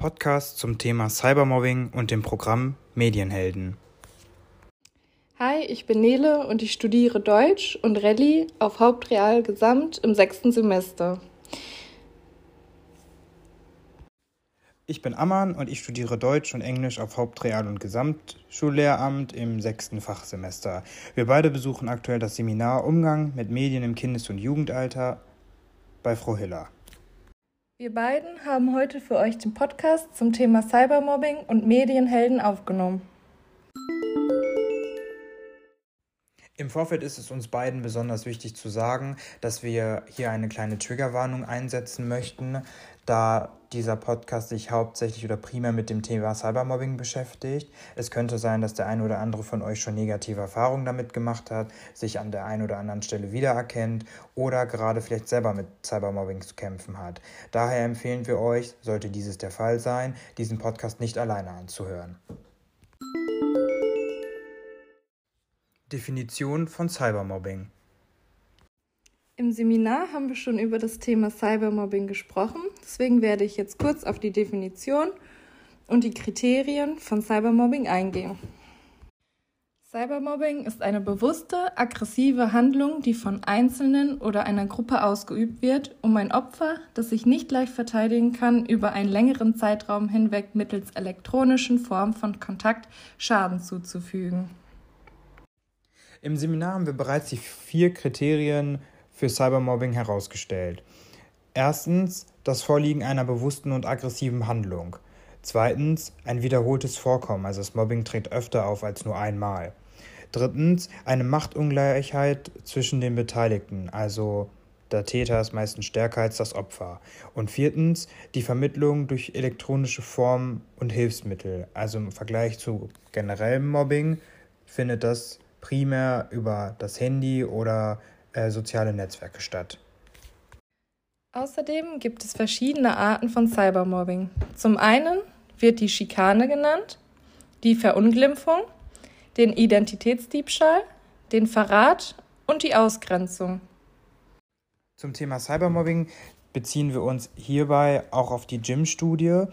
Podcast zum Thema Cybermobbing und dem Programm Medienhelden. Hi, ich bin Nele und ich studiere Deutsch und Rallye auf Hauptreal Gesamt im sechsten Semester. Ich bin Amman und ich studiere Deutsch und Englisch auf Hauptreal- und Gesamtschullehramt im sechsten Fachsemester. Wir beide besuchen aktuell das Seminar Umgang mit Medien im Kindes- und Jugendalter bei Frau Hiller. Wir beiden haben heute für euch den Podcast zum Thema Cybermobbing und Medienhelden aufgenommen. Im Vorfeld ist es uns beiden besonders wichtig zu sagen, dass wir hier eine kleine Triggerwarnung einsetzen möchten, da dieser Podcast sich hauptsächlich oder primär mit dem Thema Cybermobbing beschäftigt. Es könnte sein, dass der eine oder andere von euch schon negative Erfahrungen damit gemacht hat, sich an der einen oder anderen Stelle wiedererkennt oder gerade vielleicht selber mit Cybermobbing zu kämpfen hat. Daher empfehlen wir euch, sollte dieses der Fall sein, diesen Podcast nicht alleine anzuhören. Definition von Cybermobbing. Im Seminar haben wir schon über das Thema Cybermobbing gesprochen. Deswegen werde ich jetzt kurz auf die Definition und die Kriterien von Cybermobbing eingehen. Cybermobbing ist eine bewusste, aggressive Handlung, die von Einzelnen oder einer Gruppe ausgeübt wird, um ein Opfer, das sich nicht leicht verteidigen kann, über einen längeren Zeitraum hinweg mittels elektronischen Formen von Kontakt Schaden zuzufügen. Im Seminar haben wir bereits die vier Kriterien für Cybermobbing herausgestellt. Erstens das Vorliegen einer bewussten und aggressiven Handlung. Zweitens ein wiederholtes Vorkommen, also das Mobbing tritt öfter auf als nur einmal. Drittens eine Machtungleichheit zwischen den Beteiligten, also der Täter ist meistens stärker als das Opfer. Und viertens die Vermittlung durch elektronische Formen und Hilfsmittel. Also im Vergleich zu generellem Mobbing findet das primär über das Handy oder äh, soziale Netzwerke statt. Außerdem gibt es verschiedene Arten von Cybermobbing. Zum einen wird die Schikane genannt, die Verunglimpfung, den Identitätsdiebstahl, den Verrat und die Ausgrenzung. Zum Thema Cybermobbing beziehen wir uns hierbei auch auf die Gym-Studie,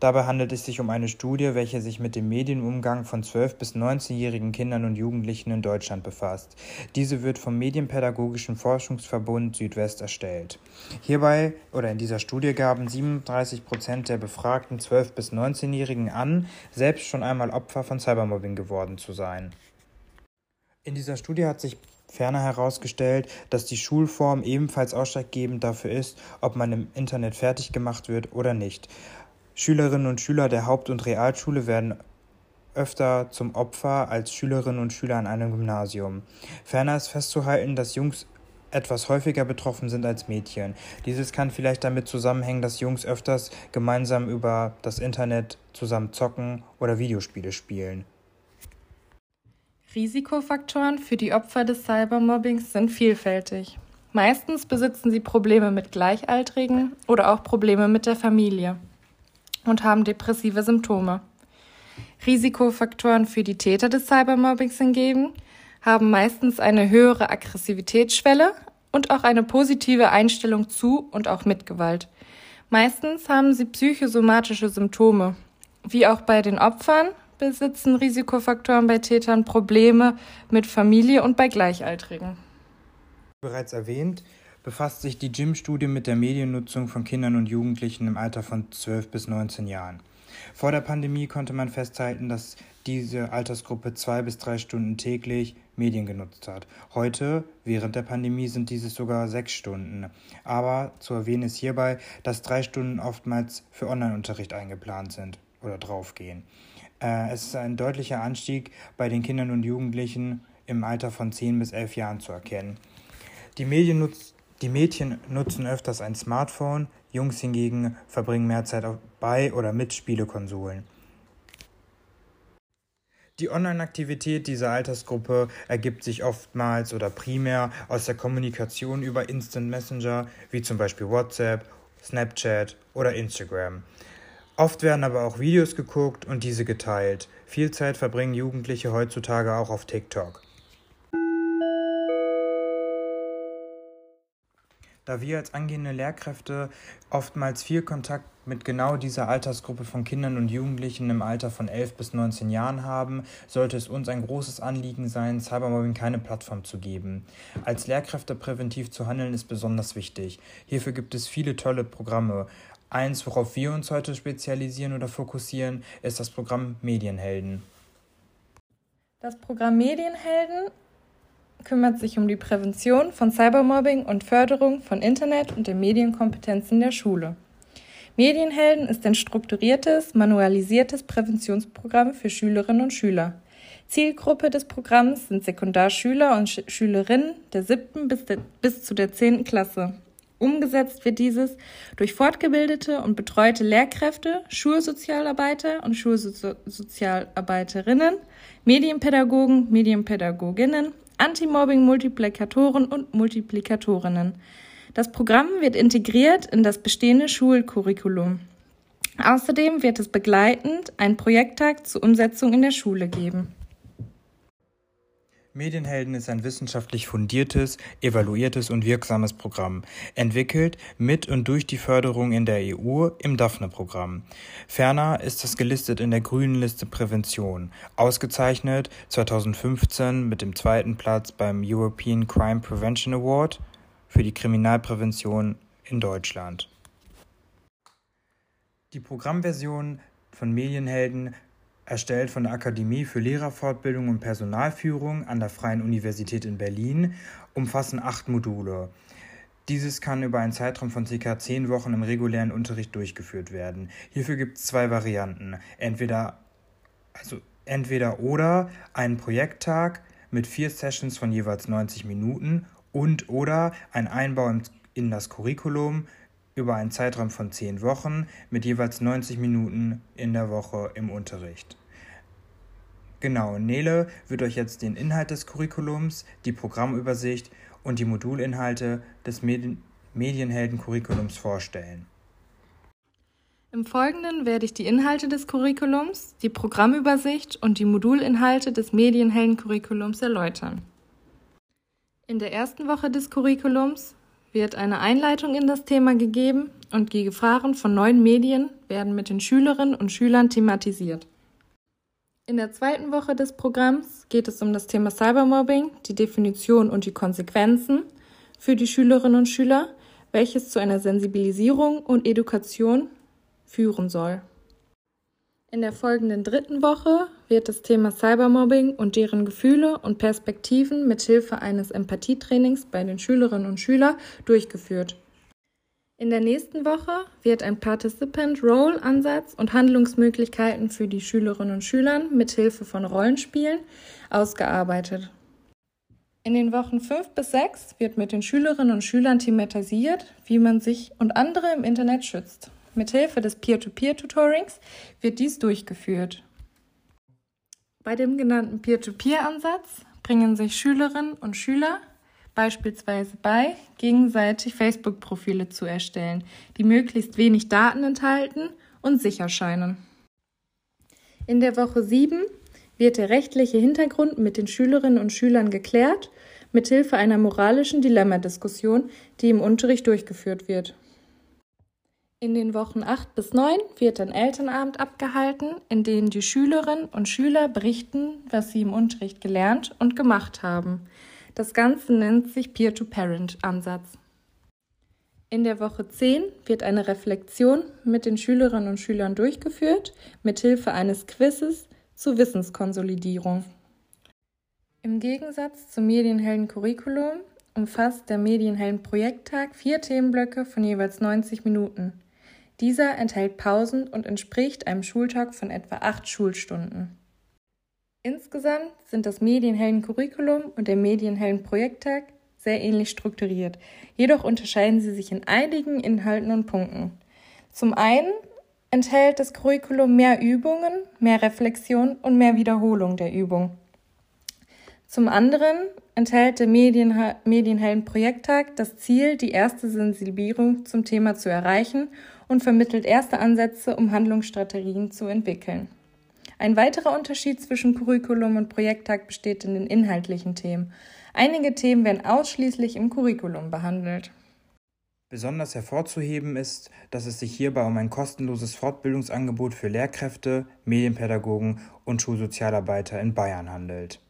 Dabei handelt es sich um eine Studie, welche sich mit dem Medienumgang von 12- bis 19-jährigen Kindern und Jugendlichen in Deutschland befasst. Diese wird vom Medienpädagogischen Forschungsverbund Südwest erstellt. Hierbei oder in dieser Studie gaben 37 Prozent der befragten 12- bis 19-Jährigen an, selbst schon einmal Opfer von Cybermobbing geworden zu sein. In dieser Studie hat sich ferner herausgestellt, dass die Schulform ebenfalls ausschlaggebend dafür ist, ob man im Internet fertig gemacht wird oder nicht. Schülerinnen und Schüler der Haupt- und Realschule werden öfter zum Opfer als Schülerinnen und Schüler an einem Gymnasium. Ferner ist festzuhalten, dass Jungs etwas häufiger betroffen sind als Mädchen. Dieses kann vielleicht damit zusammenhängen, dass Jungs öfters gemeinsam über das Internet zusammen zocken oder Videospiele spielen. Risikofaktoren für die Opfer des Cybermobbings sind vielfältig. Meistens besitzen sie Probleme mit Gleichaltrigen oder auch Probleme mit der Familie und haben depressive Symptome. Risikofaktoren für die Täter des Cybermobbings hingegen haben meistens eine höhere Aggressivitätsschwelle und auch eine positive Einstellung zu und auch mit Gewalt. Meistens haben sie psychosomatische Symptome. Wie auch bei den Opfern besitzen Risikofaktoren bei Tätern Probleme mit Familie und bei Gleichaltrigen. Bereits erwähnt, befasst sich die Gym-Studie mit der Mediennutzung von Kindern und Jugendlichen im Alter von 12 bis 19 Jahren. Vor der Pandemie konnte man festhalten, dass diese Altersgruppe zwei bis drei Stunden täglich Medien genutzt hat. Heute, während der Pandemie, sind diese sogar sechs Stunden. Aber zu erwähnen ist hierbei, dass drei Stunden oftmals für Online-Unterricht eingeplant sind oder draufgehen. Äh, es ist ein deutlicher Anstieg bei den Kindern und Jugendlichen im Alter von 10 bis 11 Jahren zu erkennen. Die Mediennutz die Mädchen nutzen öfters ein Smartphone, Jungs hingegen verbringen mehr Zeit bei oder mit Spielekonsolen. Die Online-Aktivität dieser Altersgruppe ergibt sich oftmals oder primär aus der Kommunikation über Instant Messenger, wie zum Beispiel WhatsApp, Snapchat oder Instagram. Oft werden aber auch Videos geguckt und diese geteilt. Viel Zeit verbringen Jugendliche heutzutage auch auf TikTok. Da wir als angehende Lehrkräfte oftmals viel Kontakt mit genau dieser Altersgruppe von Kindern und Jugendlichen im Alter von 11 bis 19 Jahren haben, sollte es uns ein großes Anliegen sein, Cybermobbing keine Plattform zu geben. Als Lehrkräfte präventiv zu handeln ist besonders wichtig. Hierfür gibt es viele tolle Programme. Eins, worauf wir uns heute spezialisieren oder fokussieren, ist das Programm Medienhelden. Das Programm Medienhelden kümmert sich um die Prävention von Cybermobbing und Förderung von Internet- und der Medienkompetenz in der Schule. Medienhelden ist ein strukturiertes, manualisiertes Präventionsprogramm für Schülerinnen und Schüler. Zielgruppe des Programms sind Sekundarschüler und Sch Schülerinnen der siebten bis, bis zu der zehnten Klasse. Umgesetzt wird dieses durch fortgebildete und betreute Lehrkräfte, Schulsozialarbeiter und Schulsozialarbeiterinnen, Medienpädagogen, Medienpädagoginnen, Anti-Mobbing-Multiplikatoren und Multiplikatorinnen. Das Programm wird integriert in das bestehende Schulcurriculum. Außerdem wird es begleitend einen Projekttag zur Umsetzung in der Schule geben. Medienhelden ist ein wissenschaftlich fundiertes, evaluiertes und wirksames Programm, entwickelt mit und durch die Förderung in der EU im Daphne-Programm. Ferner ist es gelistet in der grünen Liste Prävention, ausgezeichnet 2015 mit dem zweiten Platz beim European Crime Prevention Award für die Kriminalprävention in Deutschland. Die Programmversion von Medienhelden erstellt von der Akademie für Lehrerfortbildung und Personalführung an der Freien Universität in Berlin, umfassen acht Module. Dieses kann über einen Zeitraum von ca. zehn Wochen im regulären Unterricht durchgeführt werden. Hierfür gibt es zwei Varianten. Entweder, also entweder oder einen Projekttag mit vier Sessions von jeweils 90 Minuten und oder ein Einbau in das Curriculum über einen Zeitraum von zehn Wochen mit jeweils 90 Minuten in der Woche im Unterricht. Genau, Nele wird euch jetzt den Inhalt des Curriculums, die Programmübersicht und die Modulinhalte des Medi Medienhelden-Curriculums vorstellen. Im Folgenden werde ich die Inhalte des Curriculums, die Programmübersicht und die Modulinhalte des Medienhelden-Curriculums erläutern. In der ersten Woche des Curriculums wird eine Einleitung in das Thema gegeben und die Gefahren von neuen Medien werden mit den Schülerinnen und Schülern thematisiert. In der zweiten Woche des Programms geht es um das Thema Cybermobbing, die Definition und die Konsequenzen für die Schülerinnen und Schüler, welches zu einer Sensibilisierung und Education führen soll. In der folgenden dritten Woche wird das Thema Cybermobbing und deren Gefühle und Perspektiven mit Hilfe eines Empathietrainings bei den Schülerinnen und Schülern durchgeführt. In der nächsten Woche wird ein Participant Role Ansatz und Handlungsmöglichkeiten für die Schülerinnen und Schüler mit Hilfe von Rollenspielen ausgearbeitet. In den Wochen 5 bis 6 wird mit den Schülerinnen und Schülern thematisiert, wie man sich und andere im Internet schützt. Mithilfe des Peer-to-Peer-Tutorings wird dies durchgeführt. Bei dem genannten Peer-to-Peer-Ansatz bringen sich Schülerinnen und Schüler beispielsweise bei, gegenseitig Facebook-Profile zu erstellen, die möglichst wenig Daten enthalten und sicher scheinen. In der Woche 7 wird der rechtliche Hintergrund mit den Schülerinnen und Schülern geklärt, mithilfe einer moralischen Dilemmadiskussion, die im Unterricht durchgeführt wird. In den Wochen 8 bis 9 wird ein Elternabend abgehalten, in dem die Schülerinnen und Schüler berichten, was sie im Unterricht gelernt und gemacht haben. Das Ganze nennt sich Peer-to-Parent-Ansatz. In der Woche 10 wird eine Reflexion mit den Schülerinnen und Schülern durchgeführt, mithilfe eines Quizzes zur Wissenskonsolidierung. Im Gegensatz zum Medienhelden Curriculum umfasst der Medienhelden Projekttag vier Themenblöcke von jeweils 90 Minuten. Dieser enthält Pausen und entspricht einem Schultag von etwa acht Schulstunden. Insgesamt sind das Medienhelden-Curriculum und der Medienhelden-Projekttag sehr ähnlich strukturiert. Jedoch unterscheiden sie sich in einigen Inhalten und Punkten. Zum einen enthält das Curriculum mehr Übungen, mehr Reflexion und mehr Wiederholung der Übung. Zum anderen enthält der Medienhelden-Projekttag das Ziel, die erste Sensibilisierung zum Thema zu erreichen und vermittelt erste Ansätze, um Handlungsstrategien zu entwickeln. Ein weiterer Unterschied zwischen Curriculum und Projekttag besteht in den inhaltlichen Themen. Einige Themen werden ausschließlich im Curriculum behandelt. Besonders hervorzuheben ist, dass es sich hierbei um ein kostenloses Fortbildungsangebot für Lehrkräfte, Medienpädagogen und Schulsozialarbeiter in Bayern handelt.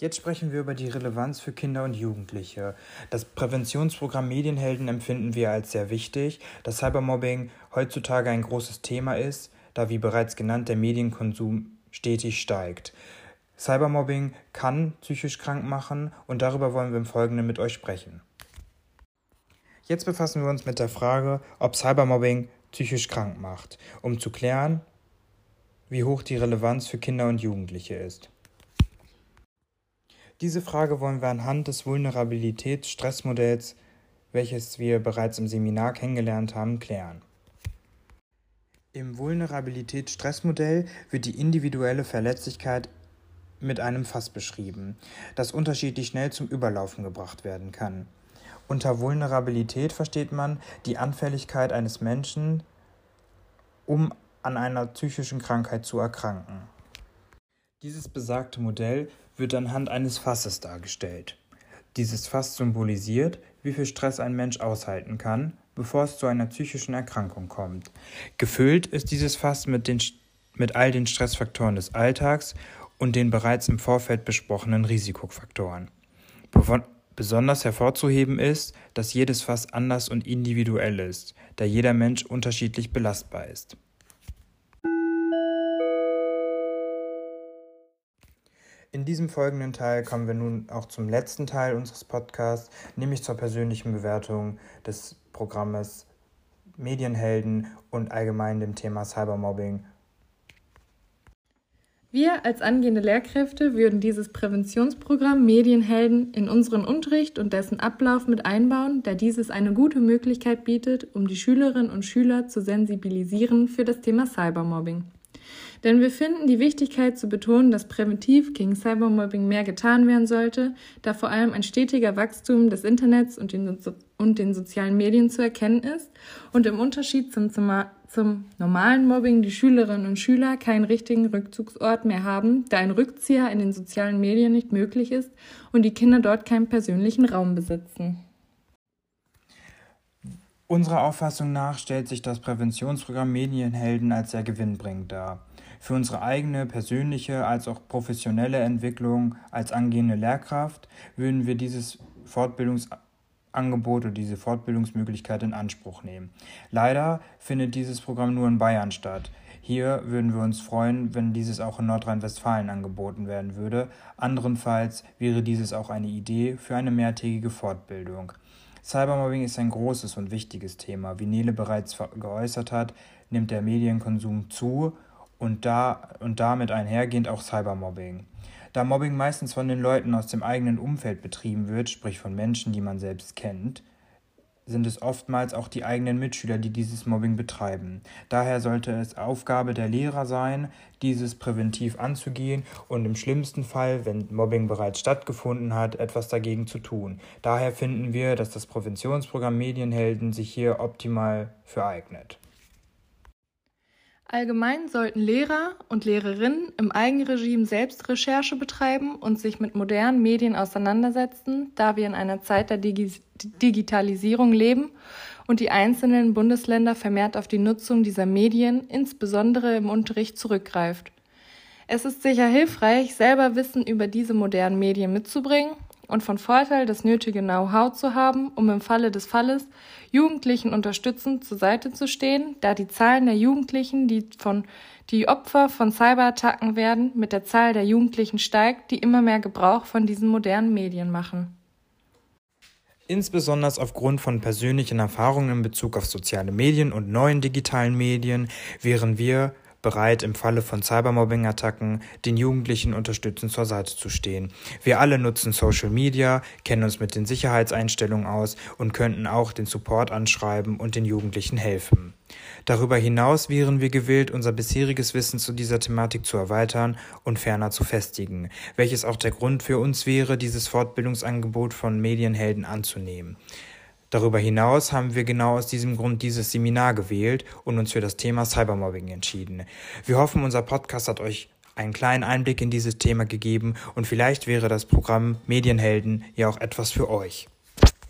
Jetzt sprechen wir über die Relevanz für Kinder und Jugendliche. Das Präventionsprogramm Medienhelden empfinden wir als sehr wichtig, da Cybermobbing heutzutage ein großes Thema ist, da wie bereits genannt der Medienkonsum stetig steigt. Cybermobbing kann psychisch krank machen und darüber wollen wir im Folgenden mit euch sprechen. Jetzt befassen wir uns mit der Frage, ob Cybermobbing psychisch krank macht, um zu klären, wie hoch die Relevanz für Kinder und Jugendliche ist. Diese Frage wollen wir anhand des Vulnerabilitäts-Stressmodells, welches wir bereits im Seminar kennengelernt haben, klären. Im Vulnerabilitäts-Stressmodell wird die individuelle Verletzlichkeit mit einem Fass beschrieben, das unterschiedlich schnell zum Überlaufen gebracht werden kann. Unter Vulnerabilität versteht man die Anfälligkeit eines Menschen, um an einer psychischen Krankheit zu erkranken. Dieses besagte Modell wird anhand eines Fasses dargestellt. Dieses Fass symbolisiert, wie viel Stress ein Mensch aushalten kann, bevor es zu einer psychischen Erkrankung kommt. Gefüllt ist dieses Fass mit, den, mit all den Stressfaktoren des Alltags und den bereits im Vorfeld besprochenen Risikofaktoren. Besonders hervorzuheben ist, dass jedes Fass anders und individuell ist, da jeder Mensch unterschiedlich belastbar ist. In diesem folgenden Teil kommen wir nun auch zum letzten Teil unseres Podcasts, nämlich zur persönlichen Bewertung des Programmes Medienhelden und allgemein dem Thema Cybermobbing wir als angehende Lehrkräfte würden dieses Präventionsprogramm Medienhelden in unseren Unterricht und dessen Ablauf mit einbauen, da dieses eine gute Möglichkeit bietet, um die Schülerinnen und Schüler zu sensibilisieren für das Thema Cybermobbing. Denn wir finden die Wichtigkeit zu betonen, dass präventiv gegen Cybermobbing mehr getan werden sollte, da vor allem ein stetiger Wachstum des Internets und den, und den sozialen Medien zu erkennen ist und im Unterschied zum, zum, zum normalen Mobbing die Schülerinnen und Schüler keinen richtigen Rückzugsort mehr haben, da ein Rückzieher in den sozialen Medien nicht möglich ist und die Kinder dort keinen persönlichen Raum besitzen. Unserer Auffassung nach stellt sich das Präventionsprogramm Medienhelden als sehr gewinnbringend dar. Für unsere eigene persönliche als auch professionelle Entwicklung als angehende Lehrkraft würden wir dieses Fortbildungsangebot oder diese Fortbildungsmöglichkeit in Anspruch nehmen. Leider findet dieses Programm nur in Bayern statt. Hier würden wir uns freuen, wenn dieses auch in Nordrhein-Westfalen angeboten werden würde. Anderenfalls wäre dieses auch eine Idee für eine mehrtägige Fortbildung. Cybermobbing ist ein großes und wichtiges Thema. Wie Nele bereits geäußert hat, nimmt der Medienkonsum zu und, da, und damit einhergehend auch Cybermobbing. Da Mobbing meistens von den Leuten aus dem eigenen Umfeld betrieben wird, sprich von Menschen, die man selbst kennt, sind es oftmals auch die eigenen Mitschüler, die dieses Mobbing betreiben. Daher sollte es Aufgabe der Lehrer sein, dieses präventiv anzugehen und im schlimmsten Fall, wenn Mobbing bereits stattgefunden hat, etwas dagegen zu tun. Daher finden wir, dass das Präventionsprogramm Medienhelden sich hier optimal für eignet. Allgemein sollten Lehrer und Lehrerinnen im Eigenregime selbst Recherche betreiben und sich mit modernen Medien auseinandersetzen, da wir in einer Zeit der Digi Digitalisierung leben und die einzelnen Bundesländer vermehrt auf die Nutzung dieser Medien, insbesondere im Unterricht, zurückgreift. Es ist sicher hilfreich, selber Wissen über diese modernen Medien mitzubringen und von Vorteil, das nötige Know-how zu haben, um im Falle des Falles Jugendlichen unterstützend zur Seite zu stehen, da die Zahlen der Jugendlichen, die von die Opfer von Cyberattacken werden, mit der Zahl der Jugendlichen steigt, die immer mehr Gebrauch von diesen modernen Medien machen. Insbesondere aufgrund von persönlichen Erfahrungen in Bezug auf soziale Medien und neuen digitalen Medien wären wir bereit, im Falle von Cybermobbing-Attacken den Jugendlichen unterstützend zur Seite zu stehen. Wir alle nutzen Social Media, kennen uns mit den Sicherheitseinstellungen aus und könnten auch den Support anschreiben und den Jugendlichen helfen. Darüber hinaus wären wir gewillt, unser bisheriges Wissen zu dieser Thematik zu erweitern und ferner zu festigen, welches auch der Grund für uns wäre, dieses Fortbildungsangebot von Medienhelden anzunehmen. Darüber hinaus haben wir genau aus diesem Grund dieses Seminar gewählt und uns für das Thema Cybermobbing entschieden. Wir hoffen, unser Podcast hat euch einen kleinen Einblick in dieses Thema gegeben und vielleicht wäre das Programm Medienhelden ja auch etwas für euch.